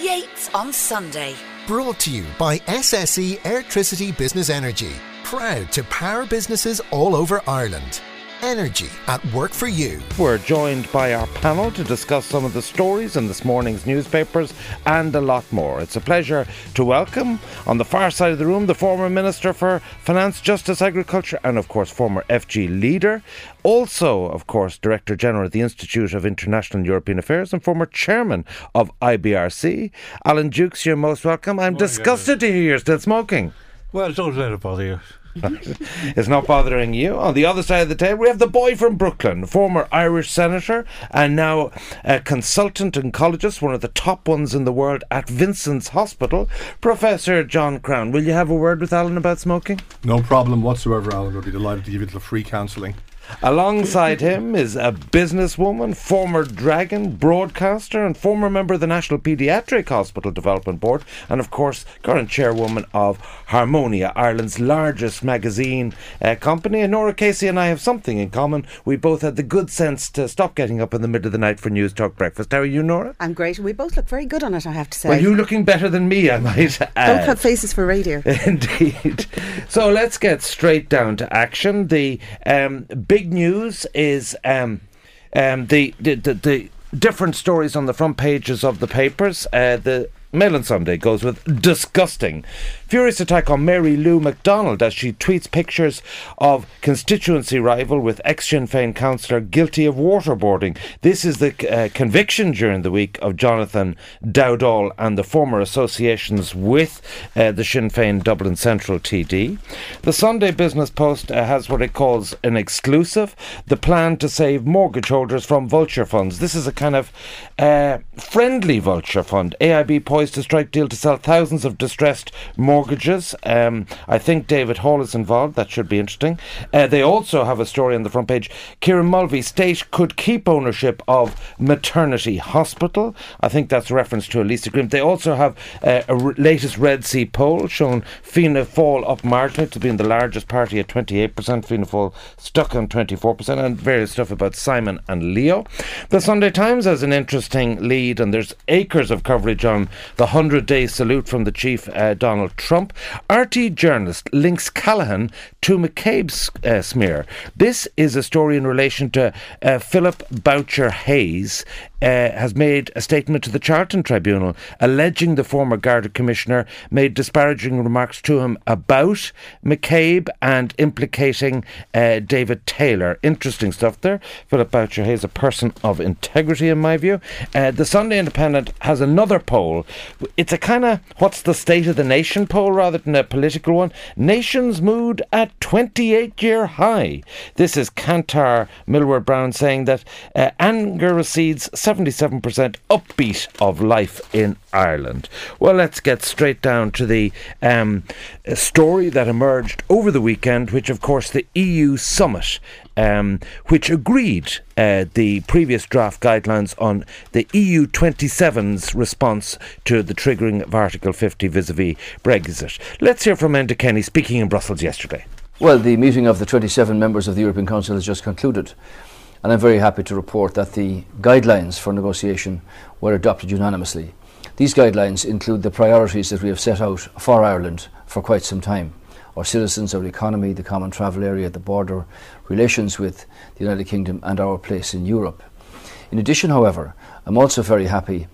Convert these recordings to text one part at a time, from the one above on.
Yates on Sunday. Brought to you by SSE Airtricity Business Energy. Proud to power businesses all over Ireland. Energy at work for you. We're joined by our panel to discuss some of the stories in this morning's newspapers and a lot more. It's a pleasure to welcome on the far side of the room the former Minister for Finance, Justice, Agriculture, and of course, former FG leader. Also, of course, Director General at the Institute of International and European Affairs and former Chairman of IBRC. Alan Dukes, you're most welcome. I'm disgusted to hear you're still smoking. Well, don't let it bother you. it's not bothering you. On the other side of the table, we have the boy from Brooklyn, former Irish senator and now a consultant oncologist, one of the top ones in the world at Vincent's Hospital, Professor John Crown. Will you have a word with Alan about smoking? No problem whatsoever, Alan. I'll be delighted to give you the free counselling. Alongside him is a businesswoman, former Dragon broadcaster, and former member of the National Paediatric Hospital Development Board, and of course, current chairwoman of Harmonia, Ireland's largest magazine uh, company. And Nora Casey and I have something in common. We both had the good sense to stop getting up in the middle of the night for News Talk breakfast. How are you, Nora? I'm great. We both look very good on it, I have to say. Well, you looking better than me, I might add. Both have faces for radio. Indeed. so let's get straight down to action. The um, big news is um, um, the, the, the, the, different stories on the front pages of the papers. Uh, the Mail on Sunday goes with disgusting. Furious attack on Mary Lou McDonald as she tweets pictures of constituency rival with ex Sinn Féin councillor guilty of waterboarding. This is the uh, conviction during the week of Jonathan Dowdall and the former associations with uh, the Sinn Féin Dublin Central TD. The Sunday Business Post uh, has what it calls an exclusive the plan to save mortgage holders from vulture funds. This is a kind of uh, friendly vulture fund. AIB poised to strike deal to sell thousands of distressed mortgage mortgages. Um, I think David Hall is involved. That should be interesting. Uh, they also have a story on the front page. Kieran Mulvey, state could keep ownership of maternity hospital. I think that's a reference to a lease agreement. They also have uh, a r- latest Red C poll showing Fianna Fáil up marginally to being the largest party at 28%. Fianna Fáil stuck on 24%, and various stuff about Simon and Leo. The Sunday Times has an interesting lead, and there's acres of coverage on the 100 day salute from the chief, uh, Donald Trump. Trump. RT journalist links Callinan to McCabe's uh, smear. This is a story in relation to uh, Philip Boucher Hayes, uh, has made a statement to the Charleton Tribunal alleging the former Garda Commissioner made disparaging remarks to him about McCabe and implicating uh, David Taylor. Interesting stuff there. Philip Boucher Hayes, a person of integrity, in my view. Uh, the Sunday Independent has another poll. It's a kind of what's the state of the nation poll rather than a political one. Nation's mood at 28 year high. This is Kantar Millward Brown saying that uh, anger recedes 77% upbeat of life in Ireland. Well, let's get straight down to the um, story that emerged over the weekend, which, of course, the EU summit um, which agreed uh, the previous draft guidelines on the EU 27's response to the triggering of Article 50 vis a vis Brexit. Let's hear from Enda Kenny speaking in Brussels yesterday. Well, the meeting of the 27 members of the European Council has just concluded. And I'm very happy to report that the guidelines for negotiation were adopted unanimously. These guidelines include the priorities that we have set out for Ireland for quite some time our citizens, our economy, the common travel area, the border, relations with the United Kingdom, and our place in Europe. In addition, however, I'm also very happy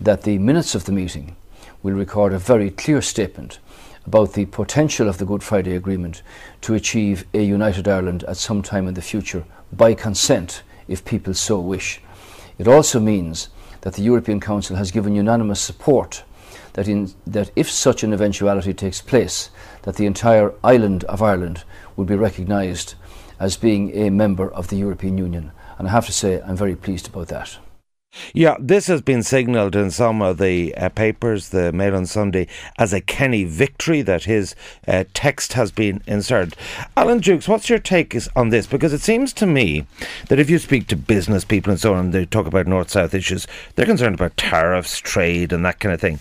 that the minutes of the meeting will record a very clear statement about the potential of the Good Friday Agreement to achieve a united Ireland at some time in the future by consent if people so wish. It also means that the European Council has given unanimous support that, in, that if such an eventuality takes place, that the entire island of Ireland would be recognised as being a member of the European Union. And I have to say, I'm very pleased about that. Yeah, this has been signalled in some of the uh, papers, the Mail on Sunday, as a Kenny victory that his uh, text has been inserted. Alan Dukes, what's your take on this? Because it seems to me that if you speak to business people and so on, they talk about north south issues, they're concerned about tariffs, trade, and that kind of thing.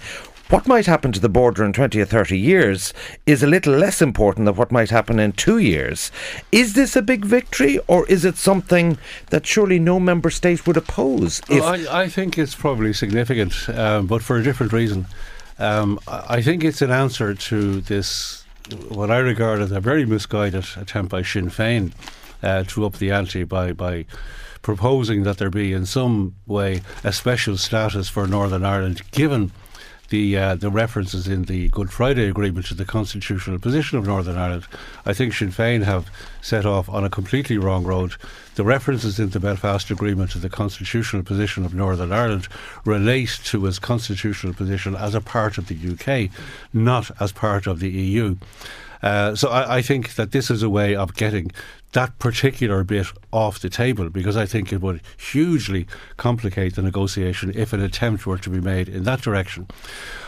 What might happen to the border in 20 or 30 years is a little less important than what might happen in two years. Is this a big victory, or is it something that surely no member state would oppose? Well, I, I think it's probably significant, um, but for a different reason. Um, I I think it's an answer to this, what I regard as a very misguided attempt by Sinn Féin uh, to up the ante by, by proposing that there be in some way a special status for Northern Ireland, given the uh, the references in the Good Friday Agreement to the constitutional position of Northern Ireland. I think Sinn Féin have set off on a completely wrong road. The references in the Belfast Agreement to the constitutional position of Northern Ireland relate to its constitutional position as a part of the UK, not as part of the EU. Uh, so I, I think that this is a way of getting that particular bit off the table because I think it would hugely complicate the negotiation if an attempt were to be made in that direction.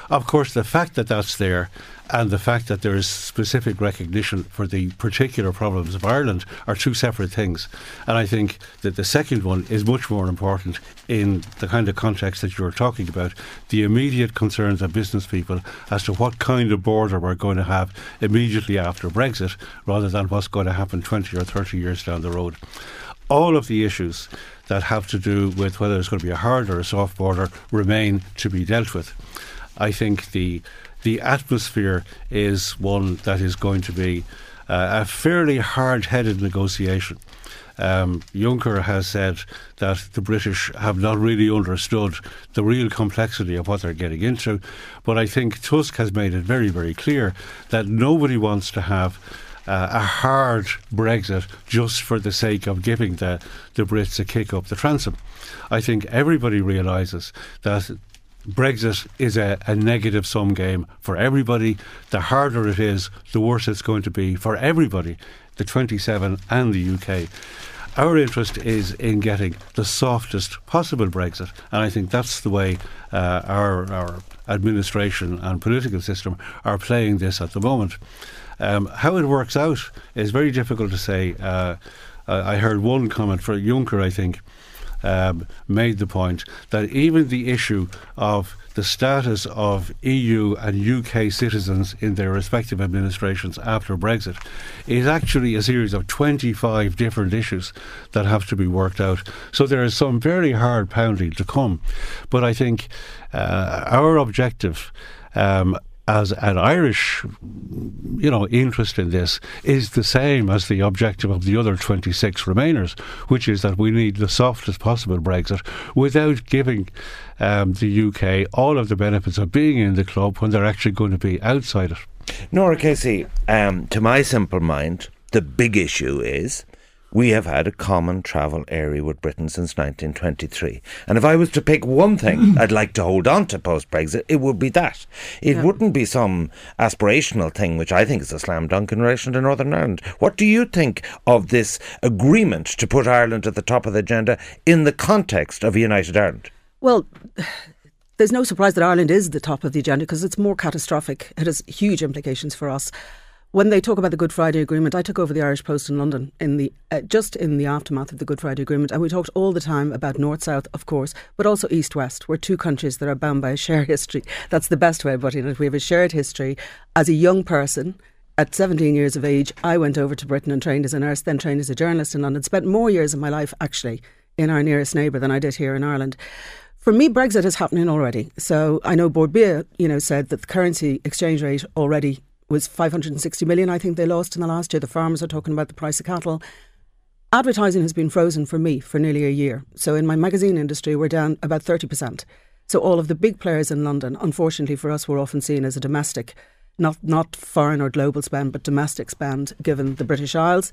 Of course, the fact that that's there and the fact that there is specific recognition for the particular problems of Ireland are two separate things. And I think that the second one is much more important in the kind of context that you're talking about the immediate concerns of business people as to what kind of border we're going to have immediately after Brexit rather than what's going to happen 20 or 30 years down the road. All of the issues that have to do with whether it's going to be a hard or a soft border remain to be dealt with. I think the the atmosphere is one that is going to be uh, a fairly hard-headed negotiation. Um, Juncker has said that the British have not really understood the real complexity of what they're getting into, but I think Tusk has made it very, very clear that nobody wants to have uh, a hard Brexit just for the sake of giving the, the Brits a kick up the transom. I think everybody realises that Brexit is a, a negative sum game for everybody. The harder it is, the worse it's going to be for everybody, the 27 and the UK. Our interest is in getting the softest possible Brexit, and I think that's the way uh, our, our administration and political system are playing this at the moment. Um, how it works out is very difficult to say. Uh, I heard one comment for Juncker, I think, um, made the point that even the issue of the status of EU and UK citizens in their respective administrations after Brexit is actually a series of 25 different issues that have to be worked out. So there is some very hard pounding to come. But I think uh, our objective. Um, as an Irish, you know, interest in this is the same as the objective of the other 26 Remainers, which is that we need the softest possible Brexit without giving um, the UK all of the benefits of being in the club when they're actually going to be outside it. Nora Casey, um, to my simple mind, the big issue is we have had a common travel area with Britain since 1923. And if I was to pick one thing I'd like to hold on to post Brexit, it would be that. It Yeah. wouldn't be some aspirational thing, which I think is a slam dunk in relation to Northern Ireland. What do you think of this agreement to put Ireland at the top of the agenda in the context of a united Ireland? Well, there's no surprise that Ireland is the top of the agenda because it's more catastrophic. It has huge implications for us. When they talk about the Good Friday Agreement, I took over the Irish Post in London in the uh, just in the aftermath of the Good Friday Agreement, and we talked all the time about North South, of course, but also East West. We're two countries that are bound by a shared history. That's the best way of putting it. We have a shared history. As a young person, at 17 years of age, I went over to Britain and trained as a nurse, then trained as a journalist in London. Spent more years of my life actually in our nearest neighbour than I did here in Ireland. For me, Brexit is happening already. So I know Bord Bia, you know, said that the currency exchange rate already was 560 million. I think they lost in the last year. The farmers are talking about the price of cattle. Advertising has been frozen for me for nearly a year. So in my magazine industry, we're down about 30%. So all of the big players in London, unfortunately for us, were often seen as a domestic, not not foreign or global spend, but domestic spend, given the British Isles.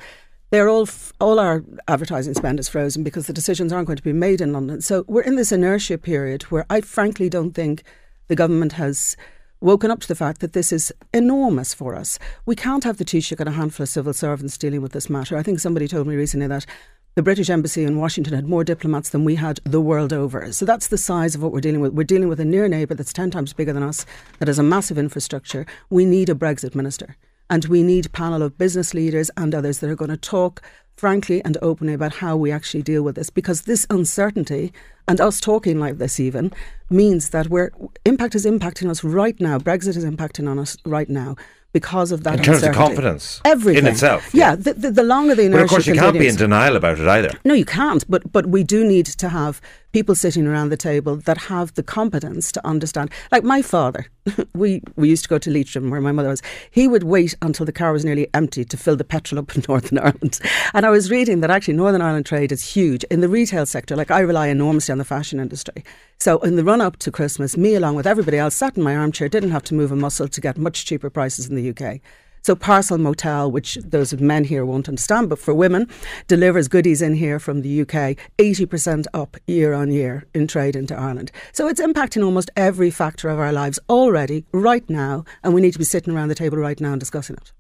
They're all all our advertising spend is frozen because the decisions aren't going to be made in London. So we're in this inertia period where I frankly don't think the government has woken up to the fact that this is enormous for us. We can't have the Taoiseach and a handful of civil servants dealing with this matter. I think somebody told me recently that the British Embassy in Washington had more diplomats than we had the world over. So that's the size of what we're dealing with. We're dealing with a near neighbour that's 10 times bigger than us, that has a massive infrastructure. We need a Brexit minister. And we need panel of business leaders and others that are going to talk frankly and openly about how we actually deal with this because this uncertainty And us talking like this even means that we're impact is impacting us right now. Brexit is impacting on us right now because of that in terms of confidence Everything in itself. Yeah, the, the, the longer the inertia But of course, you can't be in denial about it either. no, you can't. But but we do need to have people sitting around the table that have the competence to understand. Like my father, we we used to go to Leitrim where my mother was. He would wait until the car was nearly empty to fill the petrol up in Northern Ireland. And I was reading that actually Northern Ireland trade is huge in the retail sector. Like I rely enormously on the fashion industry. So in the run up to Christmas, me along with everybody else sat in my armchair, didn't have to move a muscle to get much cheaper prices in the UK. So Parcel Motel, which those of men here won't understand, but for women, delivers goodies in here from the UK, 80% up year on year in trade into Ireland. So it's impacting almost every factor of our lives already, right now, and we need to be sitting around the table right now and discussing it.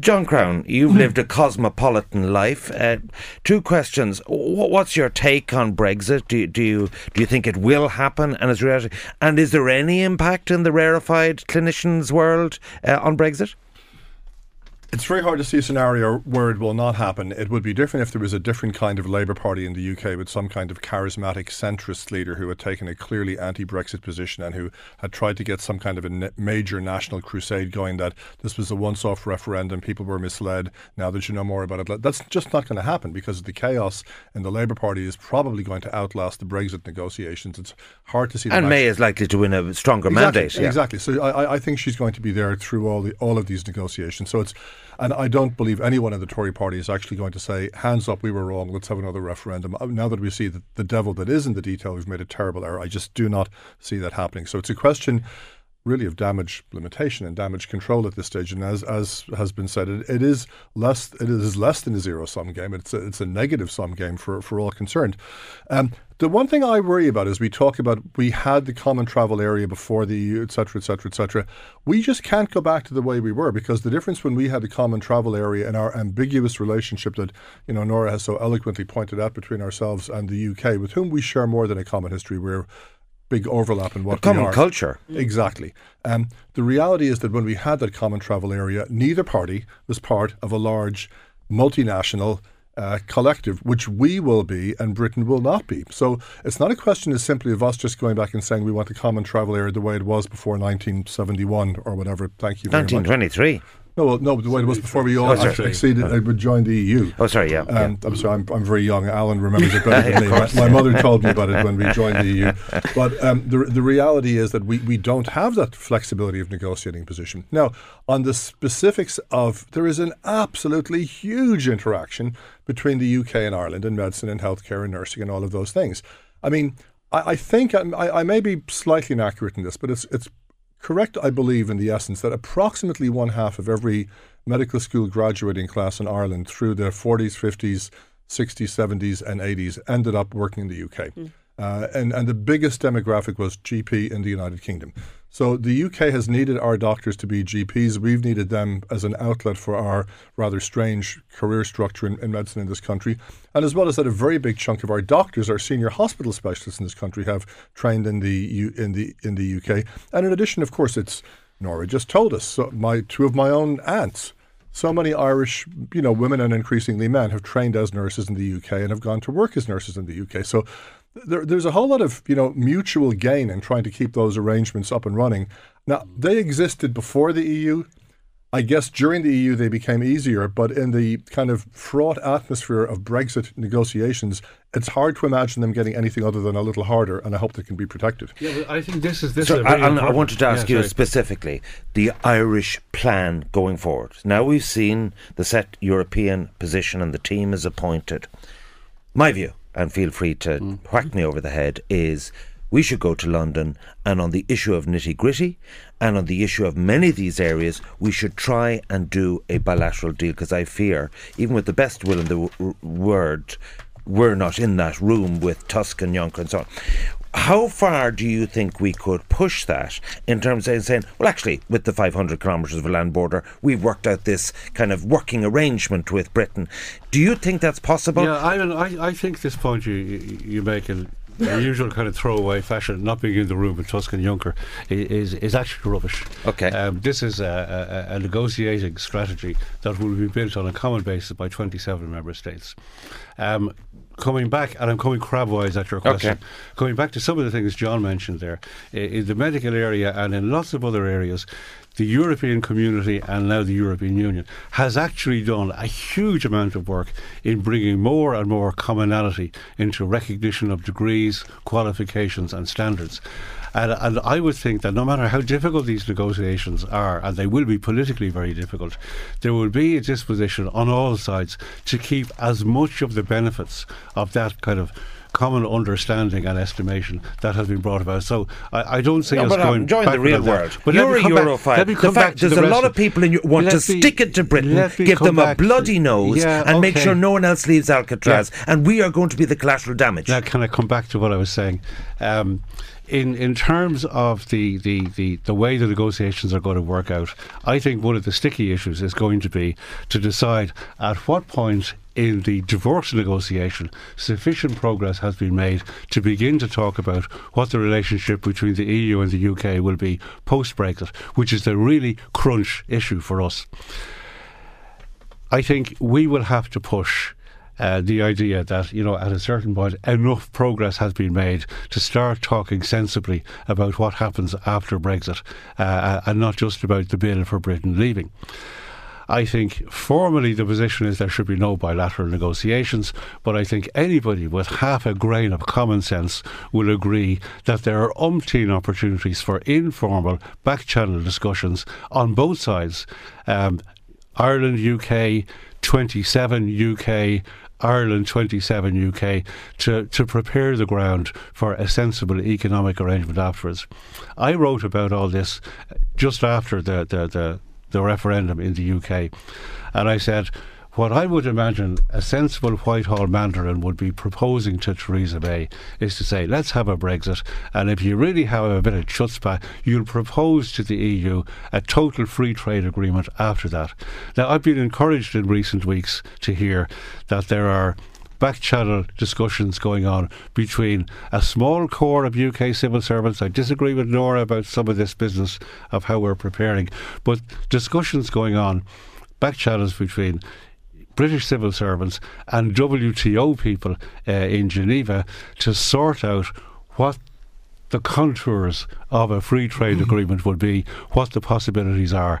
John Crown, you've lived a cosmopolitan life. Uh, two questions: What's your take on Brexit? Do you, do you do you think it will happen, and is reality? And is there any impact in the rarefied clinicians' world uh, on Brexit? It's very hard to see a scenario where it will not happen. It would be different if there was a different kind of Labour Party in the UK with some kind of charismatic centrist leader who had taken a clearly anti Brexit position and who had tried to get some kind of a major national crusade going that this was a once off referendum, people were misled, now that you know more about it. That's just not going to happen because the chaos in the Labour Party is probably going to outlast the Brexit negotiations. It's hard to see And May actually- is likely to win a stronger exactly, mandate. yeah. Exactly. So I, I- I think she's going to be there through all the all of these negotiations. So it's, and I don't believe anyone in the Tory party is actually going to say, "Hands up, we were wrong. Let's have another referendum." Uh, Now that we see that the devil that is in the detail, we've made a terrible error. I just do not see that happening. So it's a question. Really, of damage limitation and damage control at this stage, and as as has been said, it, it is less it is less than a zero sum game. It's a, it's a negative sum game for for all concerned. Um, the one thing I worry about is we talk about we had the common travel area before the EU, et cetera, et cetera, et cetera. We just can't go back to the way we were because the difference when we had the common travel area and our ambiguous relationship that you know Nora has so eloquently pointed out between ourselves and the UK, with whom we share more than a common history, we're big overlap in what A common culture. Exactly. Um, the reality is that when we had that common travel area, neither party was part of a large multinational uh, collective, which we will be and Britain will not be. So it's not a question as simply of us just going back and saying we want the common travel area the way it was before 1971 or whatever. Thank you very much. 1923. No, well, no, the way it was before we all Oh, acceded, uh, would join the EU. Oh, sorry, yeah. yeah. Um, I'm sorry, I'm, I'm very young. Alan remembers it better than me. My, my mother told me about it when we joined the EU. But um, the, the reality is that we, we don't have that flexibility of negotiating position. Now, on the specifics of, there is an absolutely huge interaction between the UK and Ireland in medicine and healthcare and nursing and all of those things. I mean, I, I think I, I may be slightly inaccurate in this, but it's it's correct, I believe, in the essence that approximately one half of every medical school graduating class in Ireland through the 40s, 50s, 60s, 70s, and 80s ended up working in the UK. Uh, and, and the biggest demographic was GP in the United Kingdom. So the UK has needed our doctors to be GPs. We've needed them as an outlet for our rather strange career structure in, in medicine in this country. And as well as that, a very big chunk of our doctors, our senior hospital specialists in this country, have trained in the in the in the UK. And in addition, of course, it's Nora just told us. So my two of my own aunts so many Irish, you know, women and increasingly men have trained as nurses in the UK and have gone to work as nurses in the UK. So there, there's a whole lot of, you know, mutual gain in trying to keep those arrangements up and running. Now, they existed before the EU. I guess during the EU they became easier, but in the kind of fraught atmosphere of Brexit negotiations, it's hard to imagine them getting anything other than a little harder, and I hope they can be protected. Yeah, but I think this is this So is a I, very I- I wanted to ask Yeah, you sorry. specifically the Irish plan going forward. Now we've seen the set European position and the team is appointed. My view, and feel free to Mm. whack me over the head, is we should go to London and on the issue of nitty gritty and on the issue of many of these areas, we should try and do a bilateral deal because I fear, even with the best will in the w- word, we're not in that room with Tusk and Juncker and so on. How far do you think we could push that in terms of saying, well, actually, with the 500 kilometres of a land border, we've worked out this kind of working arrangement with Britain. Do you think that's possible? Yeah, I, don't- I, I think this point you, you, you make in the usual kind of throwaway fashion, not being in the room with Tusk and Juncker, is is actually rubbish. Okay. Um, this is a, a, a negotiating strategy that will be built on a common basis by 27 member states. Um, coming back, and I'm coming crabwise at your question. Okay. Coming back to some of the things John mentioned there, in the medical area and in lots of other areas, the European community and now the European Union has actually done a huge amount of work in bringing more and more commonality into recognition of degrees, qualifications, and standards. And, and, I would think that no matter how difficult these negotiations are, and they will be politically very difficult, there will be a disposition on all sides to keep as much of the benefits of that kind of common understanding and estimation that has been brought about. So I, I don't see no, us going join the real world. But You're a Europhile. The fact, there's the a lot of people in, want let to me, stick it to Britain, give them a bloody nose, yeah, and okay. make sure no one else leaves Alcatraz, yeah. and we are going to be the collateral damage. Now, can I come back to what I was saying? Um, in in terms of the, the, the, the way the negotiations are going to work out, I think one of the sticky issues is going to be to decide at what point in the divorce negotiation, sufficient progress has been made to begin to talk about what the relationship between the EU and the UK will be post Brexit, which is the really crunch issue for us. I think we will have to push uh, the idea that, you know, at a certain point, enough progress has been made to start talking sensibly about what happens after Brexit uh, and not just about the bill for Britain leaving. I think formally the position is there should be no bilateral negotiations, but I think anybody with half a grain of common sense will agree that there are umpteen opportunities for informal back channel discussions on both sides. Um, Ireland, UK, 27 UK, Ireland 27 UK to, to prepare the ground for a sensible economic arrangement afterwards. I wrote about all this just after the, the, the, the referendum in the UK. And I said, what I would imagine a sensible Whitehall Mandarin would be proposing to Theresa May is to say, let's have a Brexit, and if you really have a bit of chutzpah, you'll propose to the EU a total free trade agreement after that. Now, I've been encouraged in recent weeks to hear that there are back channel discussions going on between a small core of UK civil servants. I disagree with Nora about some of this business of how we're preparing, but discussions going on, back channels between British civil servants and WTO people uh, in Geneva to sort out what the contours of a free trade mm-hmm. agreement would be, what the possibilities are.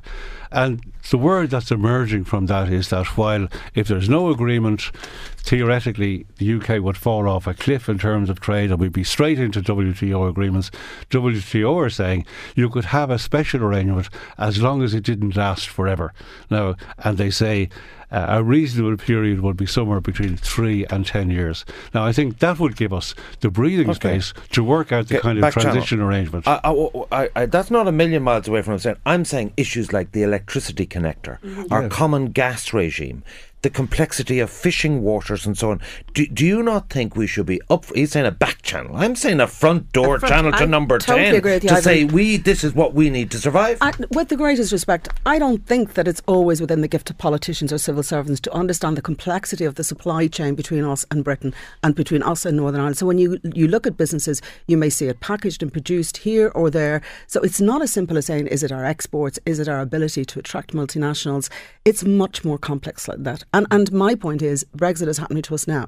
And the word that's emerging from that is that while if there's no agreement, theoretically the UK would fall off a cliff in terms of trade and we'd be straight into WTO agreements. WTO are saying you could have a special arrangement as long as it didn't last forever. Now, and they say uh, a reasonable period would be somewhere between three and ten years. Now, I think that would give us the breathing okay. space to work out the Get kind of transition channel. arrangement. I, I, that's not a million miles away from what I'm saying. I'm saying issues like the electricity connector, mm-hmm. our yeah. common gas regime, the complexity of fishing waters and so on. Do, do you not think we should be up? He's saying a back channel. I'm saying a front door a front, channel to I number totally ten to say we this is what we need to survive. I, with the greatest respect, I don't think that it's always within the gift of politicians or civil servants to understand the complexity of the supply chain between us and Britain and between us and Northern Ireland. So when you you look at businesses, you may see it packaged and produced here or there. So it's not as simple as saying is it our exports, is it our ability to attract multinationals. It's much more complex like that. And and my point is Brexit is happening to us now.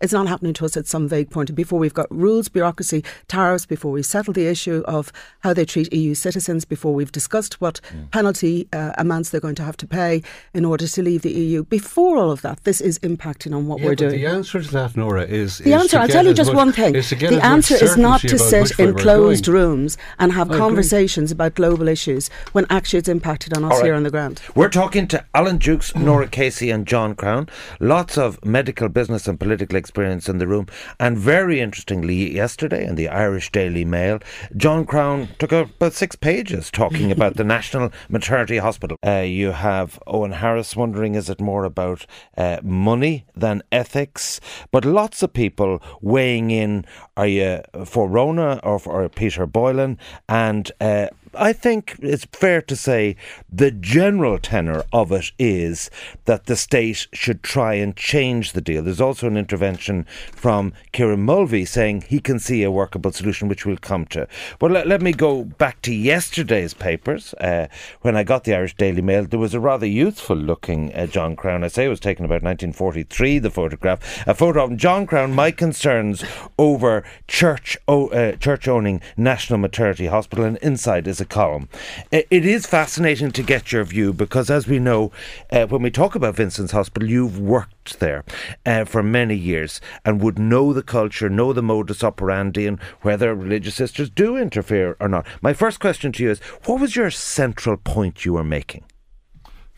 It's not happening to us at some vague point. Before we've got rules, bureaucracy, tariffs, before we settle the issue of how they treat EU citizens, before we've discussed what penalty uh, amounts they're going to have to pay in order to leave the EU. Before all of that, this is impacting on what yeah, we're doing. The answer to that, Nora, is the is answer. I'll tell you just one thing. The answer is not to sit in closed rooms and have I conversations agree. about global issues when actually it's impacted on us right. here on the ground. We're talking to Alan Dukes, Nora Casey, and John Crown. Lots of medical, business, and political experience in the room. And very interestingly, yesterday in the Irish Daily Mail, John Crown took up about six pages talking about the National Maternity Hospital. Uh, you have Eoghan Harris wondering is it more about uh, money than ethics? But lots of people weighing in are you for Rhona or for Peter Boylan? And uh, I think it's fair to say the general tenor of it is that the state should try and change the deal. There's also an intervention from Kieran Mulvey saying he can see a workable solution, which we'll come to. But let, let me go back to yesterday's papers. Uh, when I got the Irish Daily Mail, there was a rather youthful looking uh, John Crown. I say it was taken about 1943, the photograph. A photo of John Crown, my concerns over church, uh, church owning National Maternity Hospital, and inside is a column. It is fascinating to get your view because, as we know, uh, when we talk about Vincent's Hospital, you've worked there uh, for many years and would know the culture, know the modus operandi, and whether religious sisters do interfere or not. My first question to you is what was your central point you were making?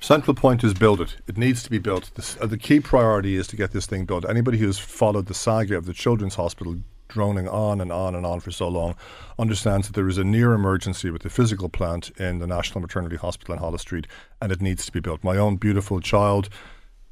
Central point is build it. It needs to be built. Uh, the key priority is to get this thing built. Anybody who's followed the saga of the Children's Hospital droning on and on and on for so long understands that there is a near emergency with the physical plant in the National Maternity Hospital in Holles Street and it needs to be built. My own beautiful child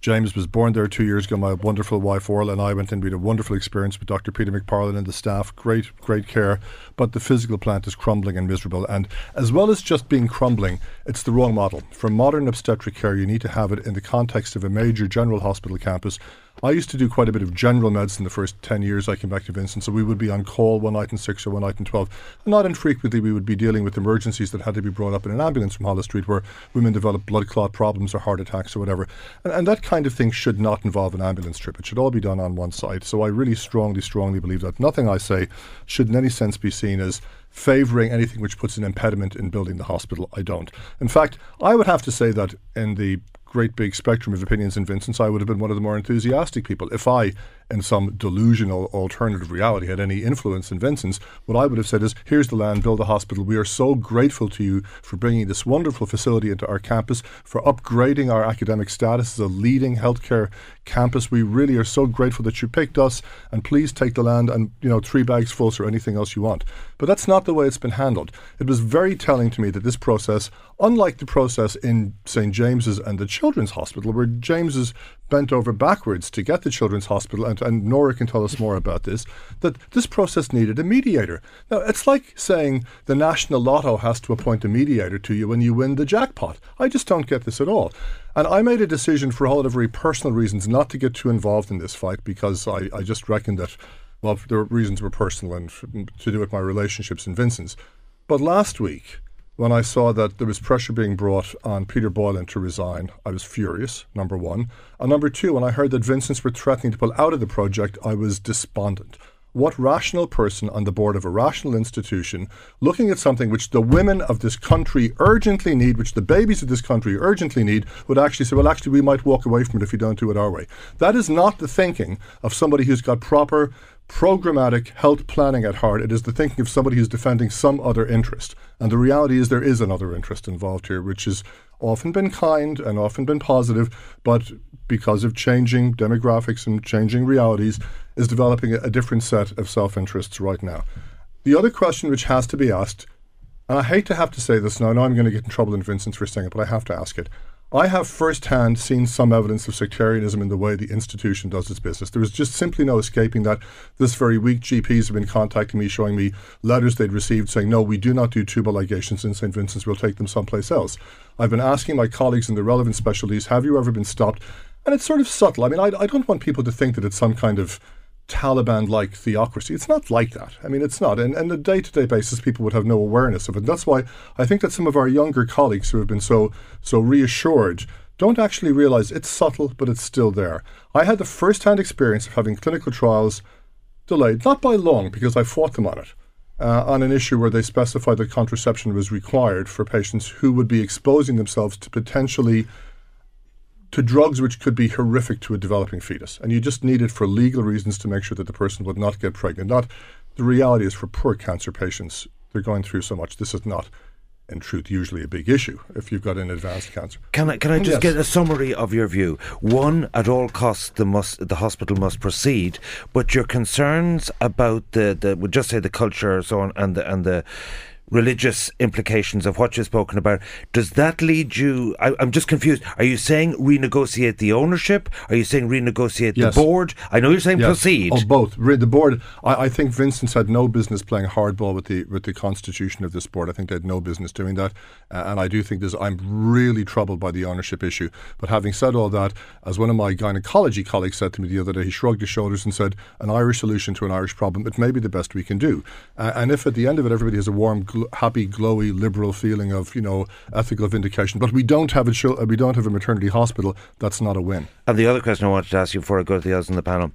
James was born there two years ago. My wonderful wife Orla and I went in. We had a wonderful experience with Dr. Peter McParland and the staff. Great, great care. But the physical plant is crumbling and miserable. And as well as just being crumbling, it's the wrong model. For modern obstetric care, you need to have it in the context of a major general hospital campus I used to do quite a bit of general medicine the first 10 years I came back to Vincent. So we would be on call one night in 6 or one night in 12. And not infrequently, we would be dealing with emergencies that had to be brought up in an ambulance from Holles Street where women develop blood clot problems or heart attacks or whatever. And, and that kind of thing should not involve an ambulance trip. It should all be done on one side. So I really strongly, strongly believe that nothing I say should in any sense be seen as favouring anything which puts an impediment in building the hospital. I don't. In fact, I would have to say that in the great big spectrum of opinions in Vincent's, I would have been one of the more enthusiastic people. If I, in some delusional alternative reality, had any influence in Vincent's, what I would have said is, here's the land, build a hospital. We are so grateful to you for bringing this wonderful facility into our campus, for upgrading our academic status as a leading healthcare campus. We really are so grateful that you picked us, and please take the land and, you know, three bags full or anything else you want. But that's not the way it's been handled. It was very telling to me that this process, unlike the process in St. James's and the Children's Hospital, where James's bent over backwards to get the Children's Hospital, and, and Nora can tell us more about this, that this process needed a mediator. Now, it's like saying the National Lotto has to appoint a mediator to you when you win the jackpot. I just don't get this at all. And I made a decision for all of very personal reasons not to get too involved in this fight because I, I just reckoned that, well, the reasons were personal and to do with my relationships in Vincent's. But last week, when I saw that there was pressure being brought on Peter Boylan to resign, I was furious, number one. And number two, when I heard that Vincent's were threatening to pull out of the project, I was despondent. What rational person on the board of a rational institution, looking at something which the women of this country urgently need, which the babies of this country urgently need, would actually say, well, actually, we might walk away from it if you don't do it our way? That is not the thinking of somebody who's got proper programmatic health planning at heart. It is the thinking of somebody who's defending some other interest. And the reality is there is another interest involved here, which has often been kind and often been positive, but because of changing demographics and changing realities, is developing a, different set of self interests right now. The other question which has to be asked, and I hate to have to say this now, I know I'm going to get in trouble in Vincent's for saying it, but I have to ask it. I have firsthand seen some evidence of sectarianism in the way the institution does its business. There is just simply no escaping that. This very week, GPs have been contacting me, showing me letters they'd received saying, no, we do not do tubal ligations in St. Vincent's, we'll take them someplace else. I've been asking my colleagues in the relevant specialties, have you ever been stopped? And it's sort of subtle. I mean, I, I don't want people to think that it's some kind of Taliban like theocracy. It's not like that. I mean, it's not. And, on a day to day basis, people would have no awareness of it. And that's why I think that some of our younger colleagues who have been so, so reassured don't actually realize it's subtle, but it's still there. I had the first hand experience of having clinical trials delayed, not by long, because I fought them on it. Uh, on an issue where they specified that contraception was required for patients who would be exposing themselves to potentially to drugs which could be horrific to a developing fetus. And you just need it for legal reasons to make sure that the person would not get pregnant. Not the reality is for poor cancer patients, they're going through so much. This is not in truth, usually a big issue if you've got an advanced cancer. Can I can I just yes. get a summary of your view? One, at all costs, the must the hospital must proceed, but your concerns about the the we'll just say the culture so on and the and the religious implications of what you've spoken about. Does that lead you? I, am just confused. Are you saying renegotiate the ownership? Are you saying renegotiate yes. the board? I know you're saying yes. proceed. Oh, both. The board. I, I, think Vincent's had no business playing hardball with the with the constitution of this board. I think they had no business doing that, uh, and I do think there's. I'm really troubled by the ownership issue. But having said all that, as one of my gynecology colleagues said to me the other day, he shrugged his shoulders and said, "An Irish solution to an Irish problem. It may be the best we can do." Uh, and if at the end of it everybody has a warm, gl- happy, glowy, liberal feeling of you know ethical vindication, but we don't have a we don't have a maternity hospital, that's not a win. And the other question I wanted to ask you before I go to the others in the panel.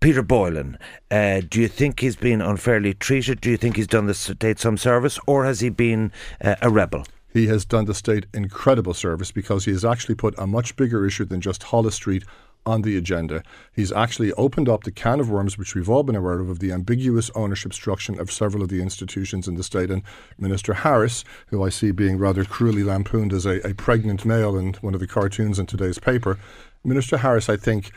Peter Boylan, uh, do you think he's been unfairly treated? Do you think he's done the state some service, or has he been uh, a rebel? He has done the state incredible service because he has actually put a much bigger issue than just Holles Street on the agenda. He's actually opened up the can of worms, which we've all been aware of, of the ambiguous ownership structure of several of the institutions in the state. And Minister Harris, who I see being rather cruelly lampooned as a, a pregnant male in one of the cartoons in today's paper, Minister Harris, I think,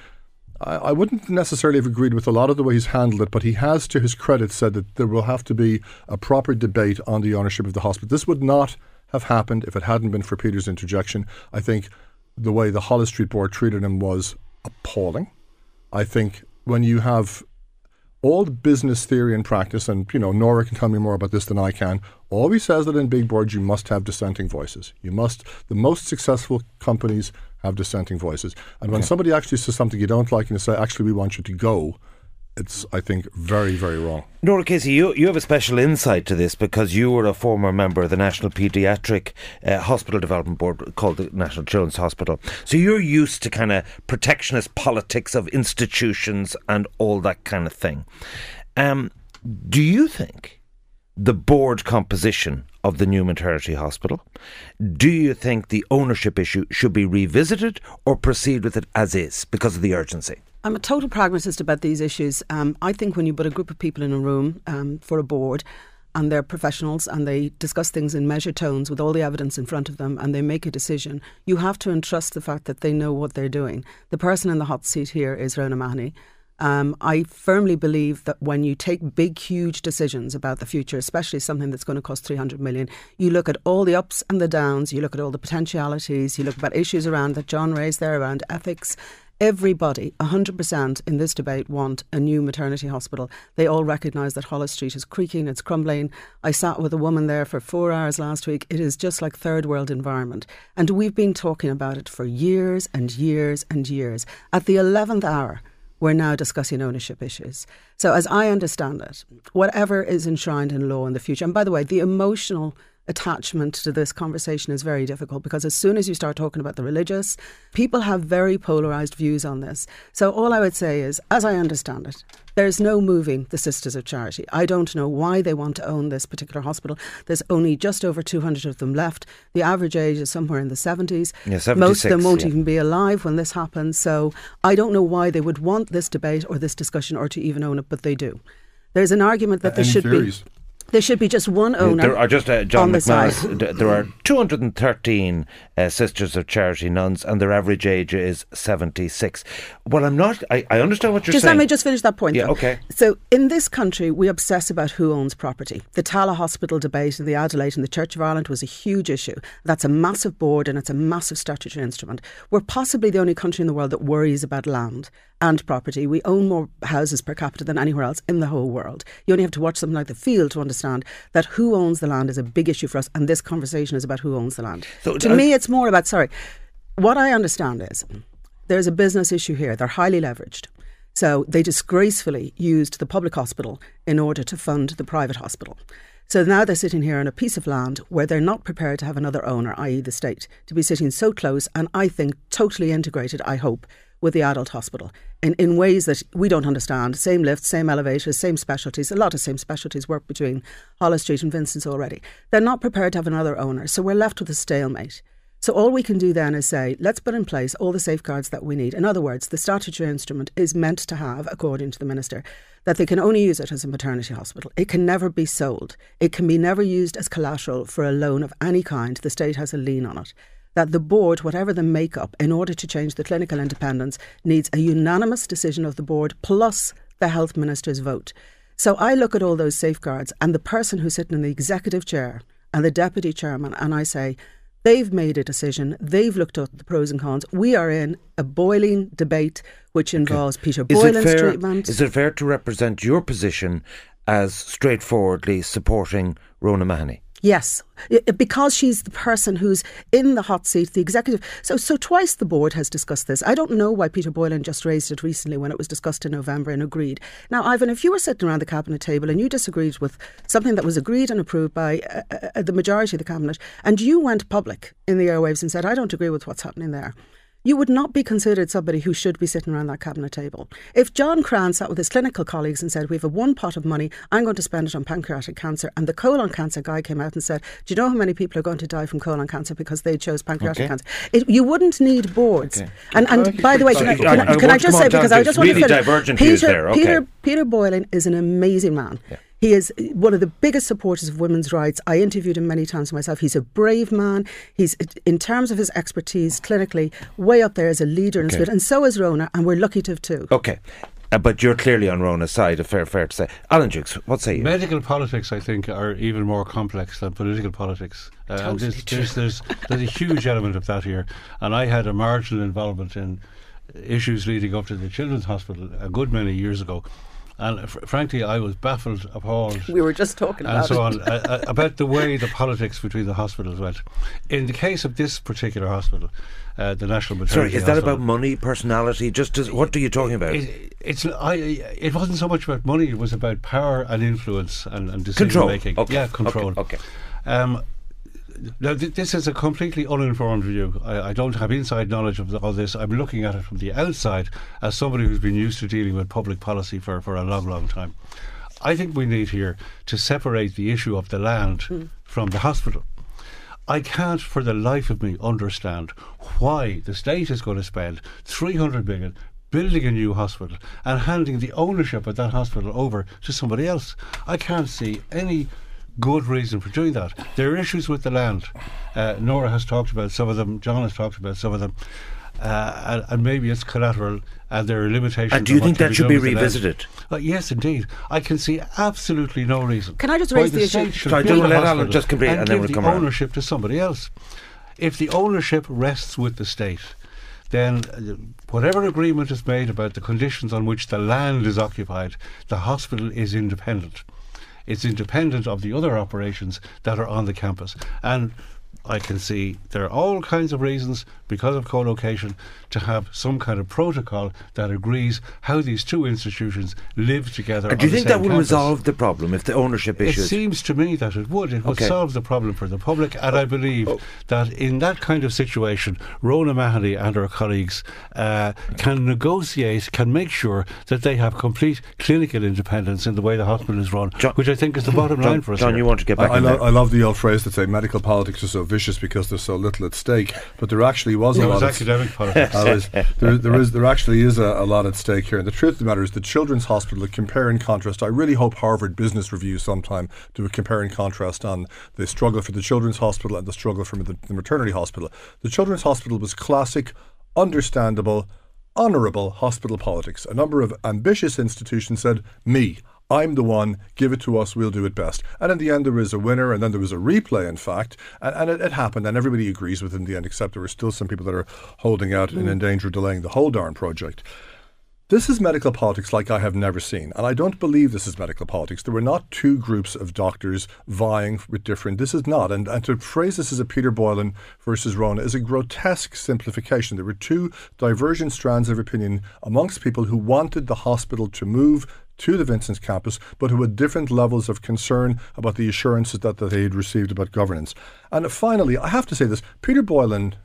I wouldn't necessarily have agreed with a lot of the way he's handled it, but he has, to his credit, said that there will have to be a proper debate on the ownership of the hospital. This would not have happened if it hadn't been for Peter's interjection. I think the way the Holles Street Board treated him was appalling. I think when you have all the business theory and practice, and you know, Nora can tell me more about this than I can, always says that in big boards you must have dissenting voices. You must the most successful companies have dissenting voices. And when somebody actually says something you don't like and you say, actually we want you to go, it's, I think, very, very wrong. Nora Casey, you, you have a special insight to this because you were a former member of the National Paediatric uh, Hospital Development Board called the National Children's Hospital. So you're used to kind of protectionist politics of institutions and all that kind of thing. Um, do you think the board composition of the new maternity hospital? Do you think the ownership issue should be revisited or proceed with it as is because of the urgency? I'm a total pragmatist about these issues. Um, I think when you put a group of people in a room um, for a board, and they're professionals and they discuss things in measured tones with all the evidence in front of them and they make a decision, you have to entrust the fact that they know what they're doing. The person in the hot seat here is Rhona Mahony. Um, I firmly believe that when you take big, huge decisions about the future, especially something that's going to cost 300 million, you look at all the ups and the downs, you look at all the potentialities, you look about issues around that John raised there around ethics, Everybody, 100% in this debate, want a new maternity hospital. They all recognise that Holles Street is creaking, it's crumbling. I sat with a woman there for four hours last week. It is just like third world environment. And we've been talking about it for years and years and years. At the 11th hour, we're now discussing ownership issues. So, as I understand it, whatever is enshrined in law in the future, and by the way, the emotional attachment to this conversation is very difficult because as soon as you start talking about the religious, people have very polarized views on this. So all I would say is, as I understand it, there's no moving the Sisters of Charity. I don't know why they want to own this particular hospital. There's only just over 200 of them left. The average age is somewhere in the 70s. Yeah, Most of them won't yeah. even be alive when this happens. So I don't know why they would want this debate or this discussion or to even own it, but they do. There's an argument that there Any should theories? be there should be just one owner. There are just uh, John McManus. There are 213 uh, Sisters of Charity nuns, and their average age is 76. Well, I'm not. I, I understand what you're just saying. let me just finish that point. Yeah, though. okay. So in this country, we obsess about who owns property. The Tallaght Hospital debate in the Adelaide and the Church of Ireland was a huge issue. That's a massive board and it's a massive statutory instrument. We're possibly the only country in the world that worries about land and property. We own more houses per capita than anywhere else in the whole world. You only have to watch something like The Field to understand that who owns the land is a big issue for us, and this conversation is about who owns the land. So, to uh, me, it's more about sorry. What I understand is there's a business issue here. They're highly leveraged. So they disgracefully used the public hospital in order to fund the private hospital. So now they're sitting here on a piece of land where they're not prepared to have another owner, i.e., the state, to be sitting so close and I think totally integrated, I hope, with the adult hospital in, in ways that we don't understand. Same lifts, same elevators, same specialties. A lot of same specialties work between Holles Street and Vincent's already. They're not prepared to have another owner, so we're left with a stalemate. So all we can do then is say, let's put in place all the safeguards that we need. In other words, the statutory instrument is meant to have, according to the minister, that they can only use it as a maternity hospital. It can never be sold. It can be never used as collateral for a loan of any kind. The state has a lien on it. That the board, whatever the makeup, in order to change the clinical independence, needs a unanimous decision of the board plus the health minister's vote. So I look at all those safeguards and the person who's sitting in the executive chair and the deputy chairman, and I say, They've made a decision. They've looked at the pros and cons. We are in a boiling debate which involves Peter Is it, Boylan's fair, treatment. is it fair to represent your position as straightforwardly supporting Rhona Mahony? Yes, because she's the person who's in the hot seat, the executive. So, so twice the board has discussed this. I don't know why Peter Boylan just raised it recently when it was discussed in November and agreed. Now, Ivan, if you were sitting around the cabinet table and you disagreed with something that was agreed and approved by uh, uh, uh, the majority of the cabinet, and you went public in the airwaves and said, "I don't agree with what's happening there." You would not be considered somebody who should be sitting around that cabinet table. If John Crown sat with his clinical colleagues and said, We have a one pot of money, I'm going to spend it on pancreatic cancer, and the colon cancer guy came out and said, Do you know how many people are going to die from colon cancer because they chose pancreatic Okay. cancer? It, you wouldn't need boards. Okay. And, and by the way, can I, I- can I- I, I can I just say, because I just really want to finish. Peter, there, okay. Peter, Peter Boylan is an amazing man. He is one of the biggest supporters of women's rights. I interviewed him many times myself. He's a brave man. He's, in terms of his expertise clinically, way up there as a leader in his Okay. field. And so is Rhona, and we're lucky to have two. Okay. Uh, but you're clearly on Rhona's side, a fair, fair to say. Alan Dukes, what say you? Medical politics, I think, are even more complex than political politics. Uh, and there's, there's, there's, there's a huge element of that here. And I had a marginal involvement in issues leading up to the Children's Hospital a good many years ago. And fr- frankly, I was baffled, appalled, We were just talking and about so it. on uh, uh, about the way the politics between the hospitals went. In the case of this particular hospital, uh, the National Maternity Sorry, Maternity is that Hospital, about money, personality? Just as, what are you talking about? it, it's I. It wasn't so much about money; it was about power and influence and, and decision Control. making. Okay. Yeah, Okay. control. Okay. Um, now, th- this is a completely uninformed view. I, I don't have inside knowledge of all this. I'm looking at it from the outside as somebody who's been used to dealing with public policy for, for a long, long time. I think we need here to separate the issue of the land hmm. from the hospital. I can't for the life of me understand why the state is going to spend 300 million building a new hospital and handing the ownership of that hospital over to somebody else. I can't see any good reason for doing that. There are issues with the land. Uh, Nora has talked about some of them, John has talked about some of them. Uh, and, and maybe it's collateral and there are limitations. And do you think can that should be with the land. revisited? Uh, yes, indeed. I can see absolutely no reason. Can I just raise the issue? state should Sorry, don't let Alan just complete, and then give we'll the come around. ownership to somebody else. If the ownership rests with the state, then uh, whatever agreement is made about the conditions on which the land is occupied, the hospital is independent. It's independent of the other operations that are on the campus. And I can see there are all kinds of reasons because of co-location to have some kind of protocol that agrees how these two institutions live together. And do you on think that same will campus. resolve the problem if the ownership It issue? is- seems to me that it would. It would Okay. solve the problem for the public, and I believe that in that kind of situation, Rhona Mahony and her colleagues uh, can negotiate, can make sure that they have complete clinical independence in the way the hospital is run, John- which I think is the bottom line for us. John here. you want to get I, back I, in lo- there? I love the old phrase that say medical politics are so vicious because there's so little at stake. But there actually was a It lot. was at- academic politics. Was- there, there is, there actually is a, a lot at stake here. And the truth of the matter is, the Children's Hospital, compare and contrast. I really hope Harvard Business Review sometime do a compare and contrast on the struggle for the Children's Hospital and the struggle for the, the maternity hospital. The Children's Hospital was classic, understandable, honourable hospital politics. A number of ambitious institutions said, "Me." I'm the one, give it to us, we'll do it best. And in the end, there was a winner, and then there was a replay, in fact, and, and it, it happened, and everybody agrees with it in the end, except there were still some people that are holding out and mm. in danger of delaying the whole darn project. This is medical politics like I have never seen, and I don't believe this is medical politics. There were not two groups of doctors vying with different. This is not, and, and to phrase this as a Peter Boylan versus Rhona is a grotesque simplification. There were two divergent strands of opinion amongst people who wanted the hospital to move to the Vincent's campus, but who had different levels of concern about the assurances that, that they had received about governance. And finally, I have to say this: Peter Boylan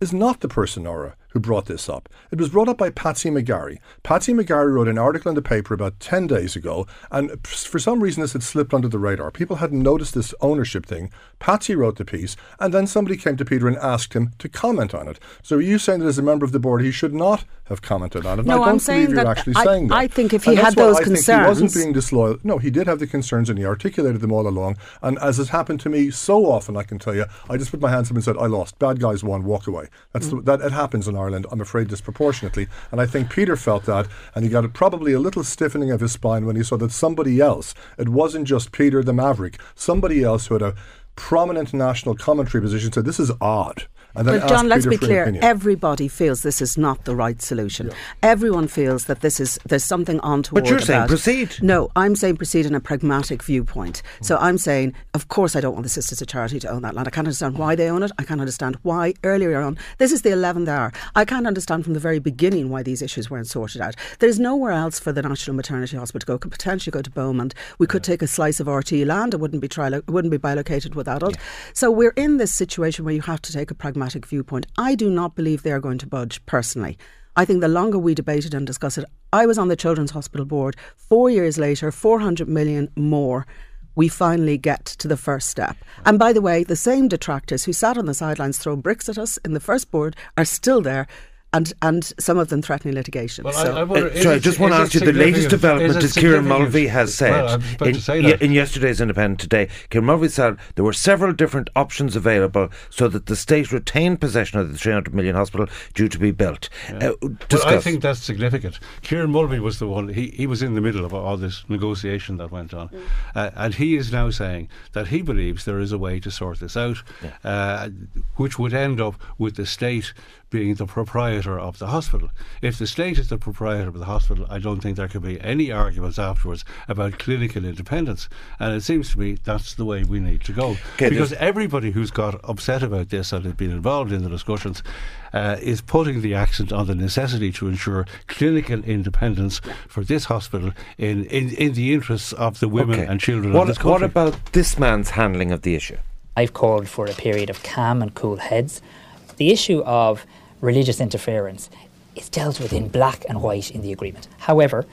is not the person, Nora, who brought this up. It was brought up by Patsy McGarry. Patsy McGarry wrote an article in the paper about 10 days ago, and for some reason this had slipped under the radar. People hadn't noticed this ownership thing. Patsy wrote the piece, and then somebody came to Peter and asked him to comment on it. So are you saying that as a member of the board he should not have commented on it? No, I don't I'm saying you're that- actually I- saying that. I think if he And had those I think he wasn't being disloyal. No, he did have the concerns and he articulated them all along. And as has happened to me so often, I can tell you, I just put my hands up and said, I lost. Bad guys won, walk away. That's mm. the, that it happens in Ireland. Ireland, I'm afraid, disproportionately. And I think Peter felt that, and he got a, probably a little stiffening of his spine when he saw that somebody else, it wasn't just Peter the Maverick, somebody else who had a prominent national commentary position said, This is odd. And But John, let's Peter be clear. opinion. Everybody feels this is not the right solution. Everyone feels that this is there's something untoward. But you're saying about- proceed. No, I'm saying proceed in a pragmatic viewpoint. So I'm saying, of course, I don't want the Sisters of Charity to own that land. I can't understand why they own it. I can't understand why earlier on. This is the eleventh hour. I can't understand from the very beginning why these issues weren't sorted out. There's nowhere else for the National Maternity Hospital to go. Could potentially go to Beaumont. We could take a slice of RT land. It wouldn't be tri- it wouldn't be bilocated with adult. So we're in this situation where you have to take a pragmatic viewpoint. I do not believe they are going to budge personally. I think the longer we debate it and discuss it, I was on the Children's Hospital Board. Four years later, 400 million more. We finally get to the first step. And by the way, the same detractors who sat on the sidelines throwing bricks at us in the first board are still there, and, and some of them threatening litigation. Well, so. I, I wonder, Uh, sorry, I just want to ask you the latest development is is Kieran? Mulvey has said Well, I was about in, to say ye- that. in yesterday's Independent today. Kieran Mulvey said there were several different options available so that the state retained possession of the 300 million hospital due to be built. Uh, Well. I think that's significant. Kieran Mulvey was the one, he, he was in the middle of all this negotiation that went on. Uh, and he is now saying that he believes there is a way to sort this out, uh, which would end up with the state being the proprietor of the hospital. If the state is the proprietor of the hospital, I don't think there could be any arguments afterwards about clinical independence. And it seems to me that's the way we need to go. Okay, because everybody who's got upset about this and has been involved in the discussions uh, is putting the accent on the necessity to ensure clinical independence for this hospital in, in, in the interests of the women Okay. and children what, of this country. what about this man's handling of the issue? I've called for a period of calm and cool heads. The issue of religious interference is dealt with in black and white in the agreement. However,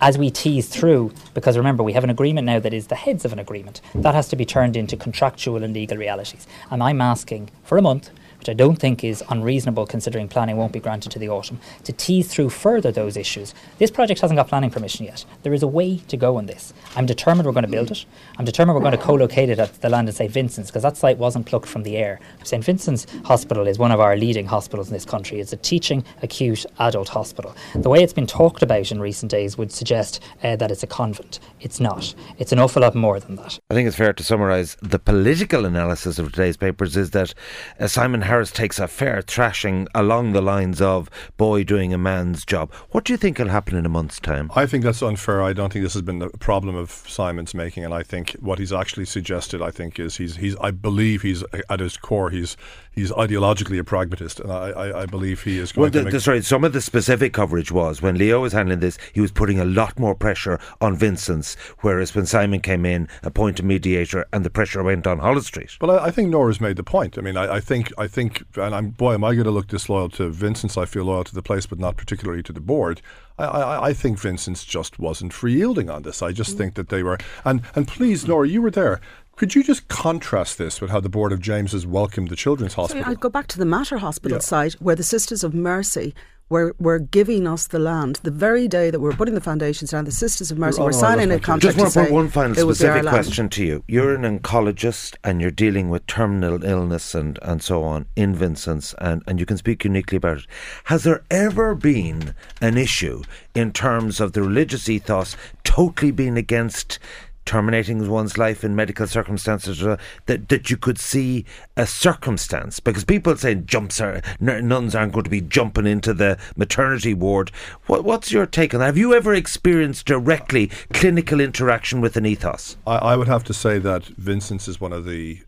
as we tease through, because remember, we have an agreement now that is the heads of an agreement, that has to be turned into contractual and legal realities. And I'm asking for a month, which I don't think is unreasonable considering planning won't be granted to the autumn, to tease through further those issues. This project hasn't got planning permission yet. There is a way to go on this. I'm determined we're going to build it. I'm determined we're going to co-locate it at the land of St Vincent's because that site wasn't plucked from the air. St Vincent's Hospital is one of our leading hospitals in this country. It's a teaching acute adult hospital. The way it's been talked about in recent days would suggest uh, that it's a convent. It's not. It's an awful lot more than that. I think it's fair to summarise the political analysis of today's papers is that uh, Simon Harris takes a fair thrashing along the lines of boy doing a man's job. What do you think will happen in a month's time? I think that's unfair. I don't think this has been a problem of Simon's making, and I think what he's actually suggested, I think, is he's he's. I believe he's at his core, he's he's ideologically a pragmatist, and I I, I believe he is going Well, to the, make. the, sorry, some of the specific coverage was when Leo was handling this, he was putting a lot more pressure on Vincent's, whereas when Simon came in, appointed mediator, and the pressure went on Holles Street. But I, I think Nora's made the point. I mean, I, I think, I think, and I'm boy, am I going to look disloyal to Vincent's? I feel loyal to the place, but not particularly to the board. I, I, I think Vincent's just wasn't free yielding on this. I just mm. think that they were, and and please, Nora, you were there. Could you just contrast this with how the board of James has welcomed the Children's So Hospital? I'd go back to the Mater Hospital Yeah. site where the Sisters of Mercy were, were giving us the land. The very day that we were putting the foundations down, the Sisters of Mercy Oh, were no, signing a that's not contract Just want to to say one final it would be specific land. question to you. You're an oncologist and you're dealing with terminal illness and, and so on in Vincent's, and, and you can speak uniquely about it. Has there ever been an issue in terms of the religious ethos totally being against terminating one's life in medical circumstances uh, that that you could see a circumstance because people say jumps are nuns aren't going to be jumping into the maternity ward what, what's your take on that have you ever experienced directly clinical interaction with an ethos I, I would have to say that Vincent's is one of the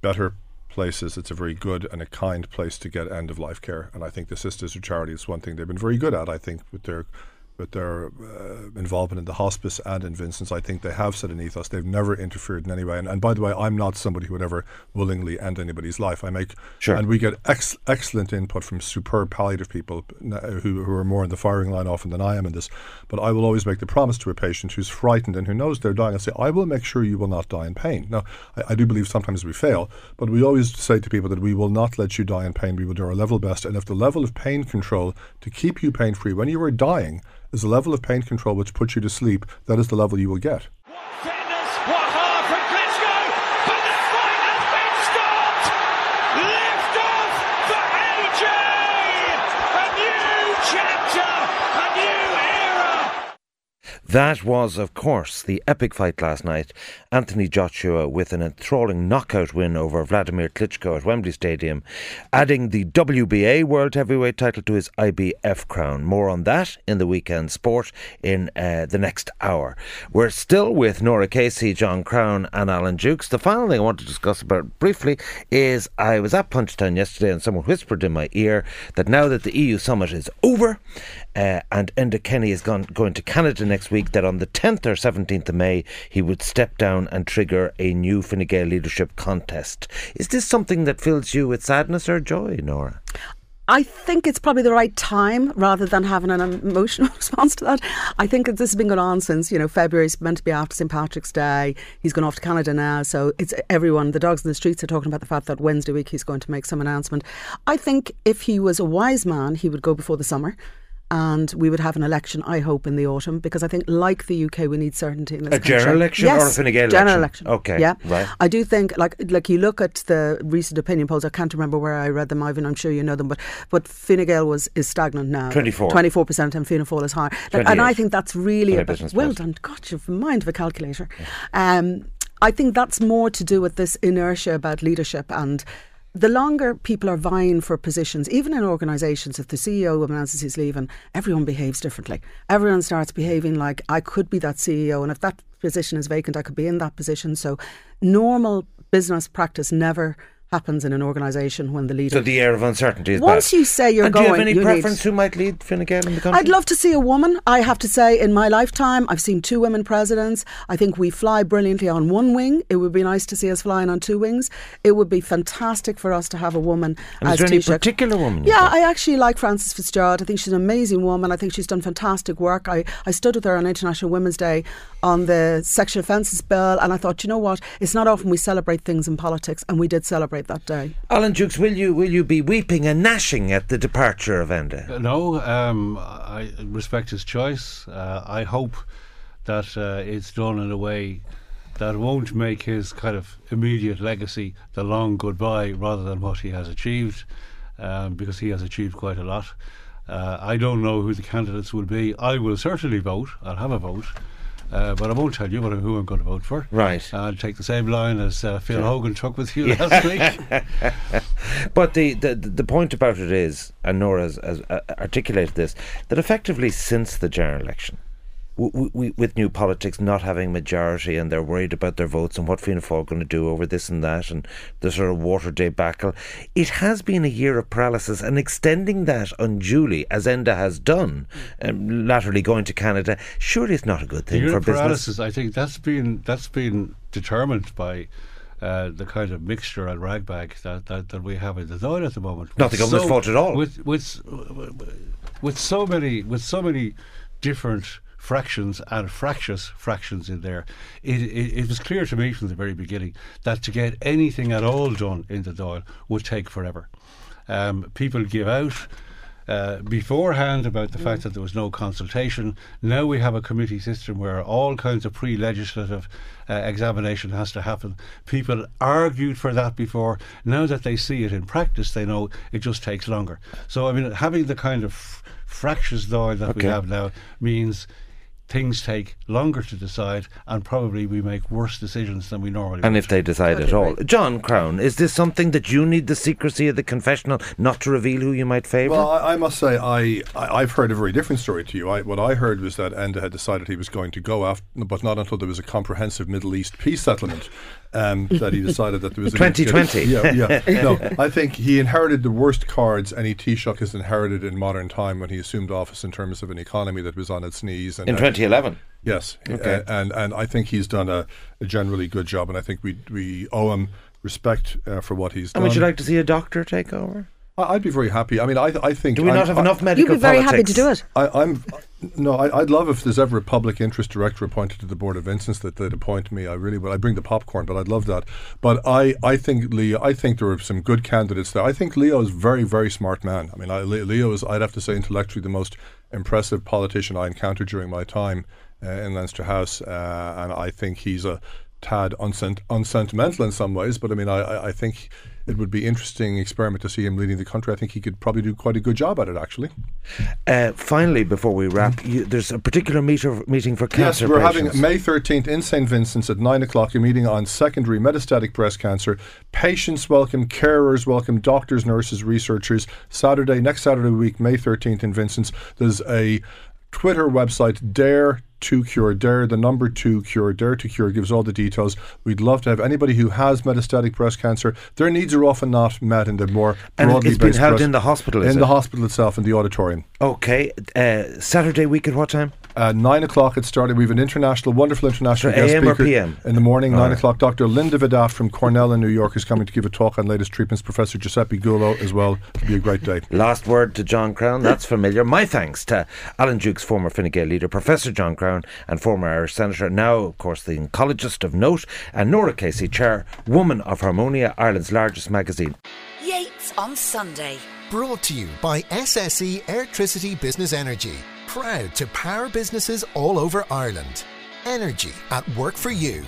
better places. It's a very good and a kind place to get end of life care, and I think the Sisters of Charity is one thing they've been very good at. I think with their with their uh, involvement in the hospice and in Vincent's, I think they have set an ethos. They've never interfered in any way. And, and by the way, I'm not somebody who would ever willingly end anybody's life. I make Sure. and we get ex- excellent input from superb palliative people who, who are more in the firing line often than I am in this. But I will always make the promise to a patient who's frightened and who knows they're dying. I say, I will make sure you will not die in pain. Now, I, I do believe sometimes we fail, but we always say to people that we will not let you die in pain. We will do our level best. And if the level of pain control to keep you pain free when you are dying is a level of pain control which puts you to sleep, that is the level you will get. Fitness, what hard from Klitschko, but the fight has been stopped! Lift off for AJ! That was, of course, the epic fight last night. Anthony Joshua with an enthralling knockout win over Vladimir Klitschko at Wembley Stadium, adding the WBA World Heavyweight title to his IBF crown. More on that in the weekend sport in uh, the next hour. We're still with Nora Casey, John Crown, and Alan Dukes. The final thing I want to discuss about briefly is I was at Punchestown yesterday and someone whispered in my ear that now that the EU summit is over uh, and Enda Kenny is gone, going to Canada next week, that on the 10th or 17th of May he would step down and trigger a new Fine Gael leadership contest. Is this something that fills you with sadness or joy, Nora? I think it's probably the right time rather than having an emotional response to that. I think this has been going on since, you know, February is meant to be after St. Patrick's Day. He's gone off to Canada now. So it's everyone, the dogs in the streets are talking about the fact that Wednesday week he's going to make some announcement. I think if he was a wise man, he would go before the summer and we would have an election, I hope, in the autumn because I think, like the UK, we need certainty in this a country. general election yes, or a Fine Gael general election? election. Okay, yeah, right. I do think, like, like you look at the recent opinion polls. I can't remember where I read them, Ivan. I'm sure you know them, but but Fine Gael was is stagnant now. 24. 24 percent, and Fianna Fáil is higher. Like, and I think that's really a business Well done, God, you've mind of a calculator. Um, I think that's more to do with this inertia about leadership and the longer people are vying for positions, even in organisations, if the CEO announces he's leaving, everyone behaves differently. Everyone starts behaving like I could be that CEO, and if that position is vacant, I could be in that position. So, normal business practice never happens in an organisation when the leader. So the air of uncertainty is Once you say you're and going, do you have any you need- preference who might lead Fine Gael in the country? I'd love to see a woman. I have to say, in my lifetime, I've seen two women presidents. I think we fly brilliantly on one wing. It would be nice to see us flying on two wings. It would be fantastic for us to have a woman And is as there any particular woman? Yeah. I actually like Frances Fitzgerald. I think she's an amazing woman. I think she's done fantastic work. I, I stood with her on International Women's Day on the sexual offences bill, and I thought, you know what? It's not often we celebrate things in politics, and we did celebrate that day. Alan Dukes, will you will you be weeping and gnashing at the departure of Enda? Uh, No, um, I respect his choice. Uh, I hope that uh, it's done in a way that won't make his kind of immediate legacy the long goodbye rather than what he has achieved, um, because he has achieved quite a lot. Uh, I don't know who the candidates will be. I will certainly vote. I'll have a vote. Uh, but I won't tell you what, who I'm going to vote for. Right. I'll take the same line as uh, Phil Hogan took with you last week. But the, the the point about it is, and Nora has, has uh, articulated this, that effectively since the general election, with new politics not having majority and they're worried about their votes and what Fianna Fáil are going to do over this and that and the sort of water debacle, it has been a year of paralysis and extending that unduly, as Enda has done, um, laterally going to Canada, surely it's not a good The thing year for of business. paralysis, I think that's been that's been determined by uh, the kind of mixture and ragbag that, that, that we have in the zone at the moment. Not the government's fault at all. With with with so many with so many different fractions and fractious fractions in there, it, it, it was clear to me from the very beginning that to get anything at all done in the Dáil would take forever. Um, people give out uh, beforehand about the fact that there was no consultation. Now we have a committee system where all kinds of pre-legislative uh, examination has to happen. People argued for that before. Now that they see it in practice, they know it just takes longer. So I mean, having the kind of f- fractious Dáil that we have now means. Things take longer to decide, and probably we make worse decisions than we normally. And would. if they decide at all. John Crown, is this something that you need the secrecy of the confessional not to reveal who you might favour? Well, I, I must say, I, I I've heard a very different story to you. I, what I heard was that Enda had decided he was going to go after, but not until there was a comprehensive Middle East peace settlement. Um, that he decided that there was a 2020. Yeah, yeah. No, I think he inherited the worst cards any Taoiseach has inherited in modern time when he assumed office in terms of an economy that was on its knees. And in 2011. Yes, Okay. and and I think he's done a, a generally good job, and I think we we owe him respect uh, for what he's And done. would you like to see a doctor take over? I, I'd be very happy. I mean, I I think Do we I'm- not have I- enough medical You'd be very happy to do it. I, I'm no, I, I'd love if there's ever a public interest director appointed to the board of instance that they'd appoint me. I really would. I bring the popcorn, but I'd love that. But I, I think Leo. I think there are some good candidates there. I think Leo is a very, very smart man. I mean, I, Leo is. I'd have to say intellectually the most impressive politician I encountered during my time uh, in Leinster House, uh, and I think he's a tad unsent- unsentimental in some ways. But I mean, I, I, think it would be interesting experiment to see him leading the country. I think he could probably do quite a good job at it, actually. Uh, finally, before we wrap, you, there's a particular meter, meeting for cancer Yes, we're patients. having May 13th in St. Vincent's at 9 o'clock a meeting on secondary metastatic breast cancer. Patients welcome, carers welcome, doctors, nurses, researchers. Saturday, next Saturday week, May 13th in Vincent's, there's a Twitter website, Dare to Cure, Dare the number two Cure, Dare to Cure gives all the details. We'd love to have anybody who has metastatic breast cancer. Their needs are often not met in the more And broadly it's been held breast- in the hospital, in it? the hospital itself, in the auditorium. Okay, uh, Saturday week at what time? Uh, nine o'clock it started. We have an international, wonderful international So guest AM or speaker PM? in the morning. All nine right. o'clock, Dr. Linda Vahdat from Cornell in New York is coming to give a talk on latest treatments. Professor Giuseppe Gullo as well. It'll be a great day. Last word to John Crown. That's familiar. My thanks to Alan Dukes, former Fine Gael leader, Professor John Crown, and former Irish Senator, now, of course, the oncologist of note, and Nora Casey, chairwoman of Harmonia, Ireland's largest magazine. Yates on Sunday. Brought to you by SSE Airtricity Business Energy. Proud to power businesses all over Ireland. Energy at work for you.